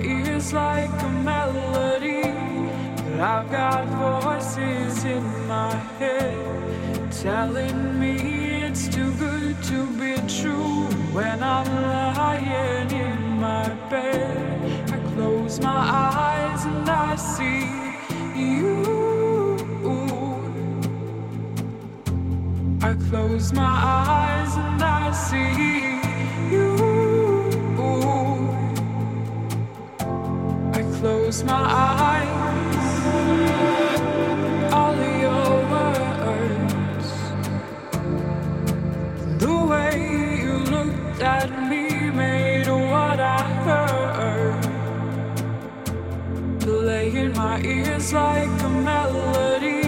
ears like a melody. But I've got voices in my head telling me it's too good to be true. When I'm lying in my bed, I close my eyes and I see you. I close my eyes and I see close my eyes. All your words, the way you looked at me made what I heard play in my ears like a melody.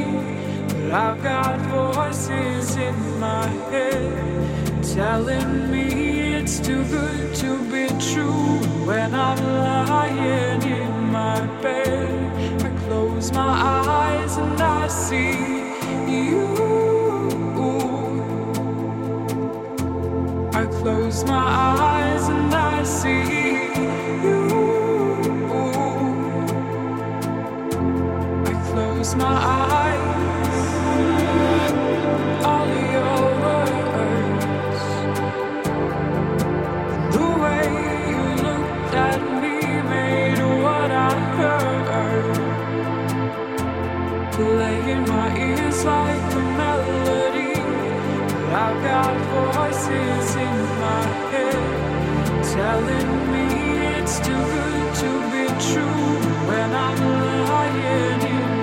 But I've got voices in my head telling me it's too good to be true. When I'm lying close my eyes and I see you. I close my eyes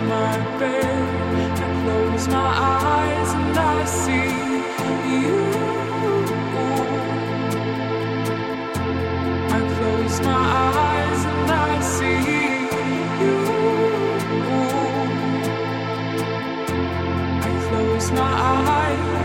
my bed, I close my eyes and I see you. I close my eyes and I see you. I close my eyes